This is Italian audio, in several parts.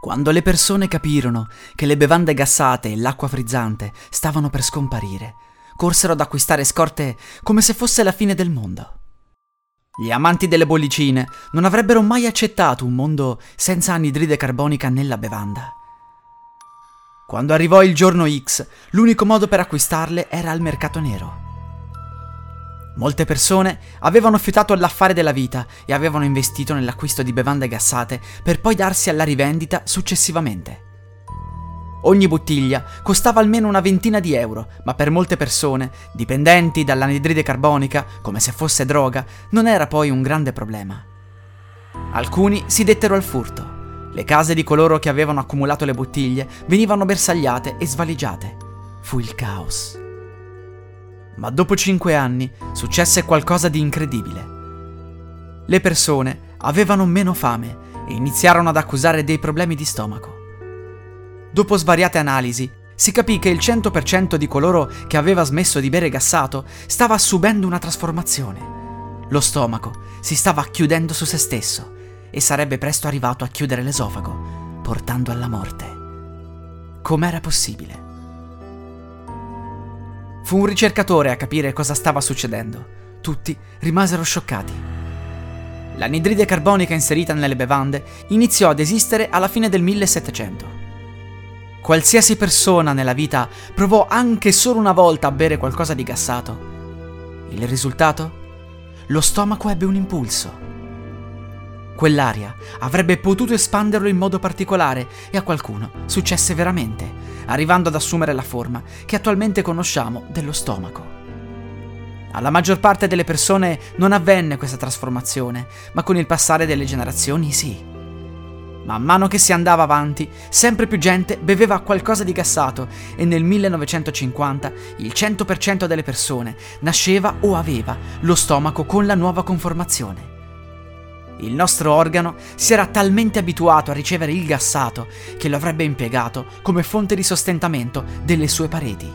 Quando le persone capirono che le bevande gassate e l'acqua frizzante stavano per scomparire, corsero ad acquistare scorte come se fosse la fine del mondo. Gli amanti delle bollicine non avrebbero mai accettato un mondo senza anidride carbonica nella bevanda. Quando arrivò il giorno X, l'unico modo per acquistarle era al mercato nero. Molte persone avevano fiutato l'affare della vita e avevano investito nell'acquisto di bevande gassate per poi darsi alla rivendita successivamente. Ogni bottiglia costava almeno una ventina di euro, ma per molte persone, dipendenti dall'anidride carbonica, come se fosse droga, non era poi un grande problema. Alcuni si dettero al furto. Le case di coloro che avevano accumulato le bottiglie venivano bersagliate e svaligiate. Fu il caos. Ma dopo cinque anni successe qualcosa di incredibile. Le persone avevano meno fame e iniziarono ad accusare dei problemi di stomaco. Dopo svariate analisi, si capì che il 100% di coloro che aveva smesso di bere gassato stava subendo una trasformazione. Lo stomaco si stava chiudendo su se stesso e sarebbe presto arrivato a chiudere l'esofago, portando alla morte. Com'era possibile? Fu un ricercatore a capire cosa stava succedendo. Tutti rimasero scioccati. L'anidride carbonica inserita nelle bevande iniziò ad esistere alla fine del 1700. Qualsiasi persona nella vita provò anche solo una volta a bere qualcosa di gassato. Il risultato? Lo stomaco ebbe un impulso. Quell'aria avrebbe potuto espanderlo in modo particolare e a qualcuno successe veramente, arrivando ad assumere la forma che attualmente conosciamo dello stomaco. Alla maggior parte delle persone non avvenne questa trasformazione, ma con il passare delle generazioni sì. Man mano che si andava avanti, sempre più gente beveva qualcosa di gassato e nel 1950 il 100% delle persone nasceva o aveva lo stomaco con la nuova conformazione. Il nostro organo si era talmente abituato a ricevere il gassato che lo avrebbe impiegato come fonte di sostentamento delle sue pareti.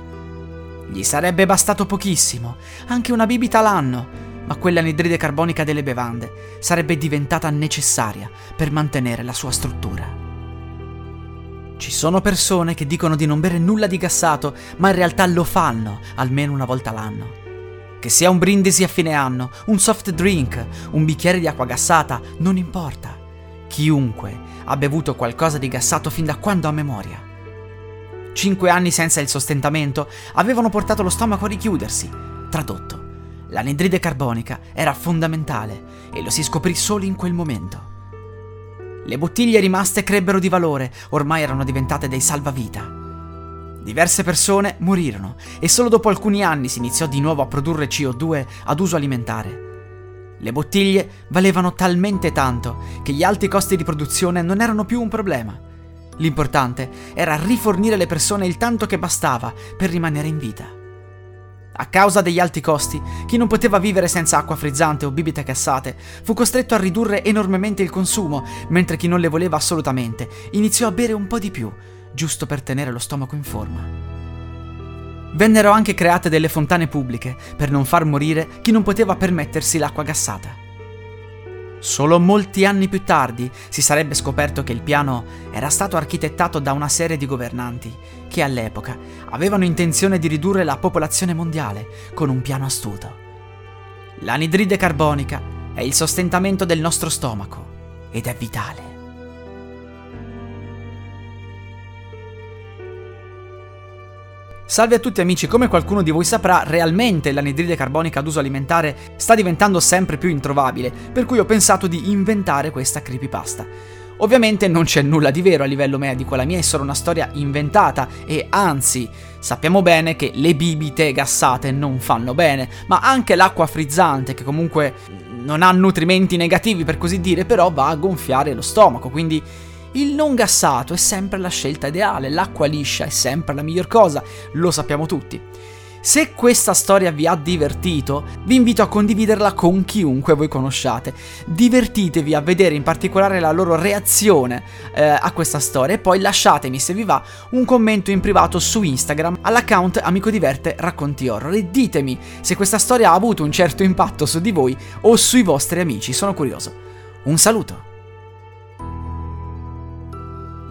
Gli sarebbe bastato pochissimo, anche una bibita l'anno, ma quell'anidride carbonica delle bevande sarebbe diventata necessaria per mantenere la sua struttura. Ci sono persone che dicono di non bere nulla di gassato, ma in realtà lo fanno almeno una volta l'anno. Che sia un brindisi a fine anno, un soft drink, un bicchiere di acqua gassata, non importa. Chiunque ha bevuto qualcosa di gassato fin da quando ha memoria. Cinque anni senza il sostentamento avevano portato lo stomaco a richiudersi. Tradotto, l'anidride carbonica era fondamentale e lo si scoprì solo in quel momento. Le bottiglie rimaste crebbero di valore, ormai erano diventate dei salvavita. Diverse persone morirono e solo dopo alcuni anni si iniziò di nuovo a produrre CO2 ad uso alimentare. Le bottiglie valevano talmente tanto che gli alti costi di produzione non erano più un problema. L'importante era rifornire le persone il tanto che bastava per rimanere in vita. A causa degli alti costi, chi non poteva vivere senza acqua frizzante o bibite cassate fu costretto a ridurre enormemente il consumo, mentre chi non le voleva assolutamente iniziò a bere un po' di più, giusto per tenere lo stomaco in forma. Vennero anche create delle fontane pubbliche per non far morire chi non poteva permettersi l'acqua gassata. Solo molti anni più tardi si sarebbe scoperto che il piano era stato architettato da una serie di governanti che all'epoca avevano intenzione di ridurre la popolazione mondiale con un piano astuto. L'anidride carbonica è il sostentamento del nostro stomaco ed è vitale. Salve a tutti amici, come qualcuno di voi saprà, realmente l'anidride carbonica ad uso alimentare sta diventando sempre più introvabile, per cui ho pensato di inventare questa creepypasta. Ovviamente non c'è nulla di vero a livello medico, la mia è solo una storia inventata e anzi, sappiamo bene che le bibite gassate non fanno bene, ma anche l'acqua frizzante che comunque non ha nutrimenti negativi per così dire, però va a gonfiare lo stomaco, quindi Il non gassato è sempre la scelta ideale, l'acqua liscia è sempre la miglior cosa, lo sappiamo tutti. Se questa storia vi ha divertito, vi invito a condividerla con chiunque voi conosciate. Divertitevi a vedere in particolare la loro reazione eh, a questa storia e poi lasciatemi, se vi va, un commento in privato su Instagram all'account Amico Diverte Racconti Horror e ditemi se questa storia ha avuto un certo impatto su di voi o sui vostri amici, sono curioso. Un saluto!